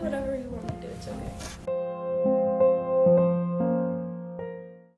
whatever you want to do. It's okay.